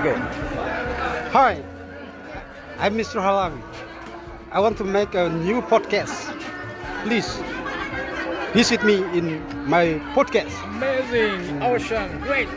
Okay. Hi, I'm Mr. Halawi. I want to make a new podcast. Please visit me in my podcast. Amazing, mm. awesome, great.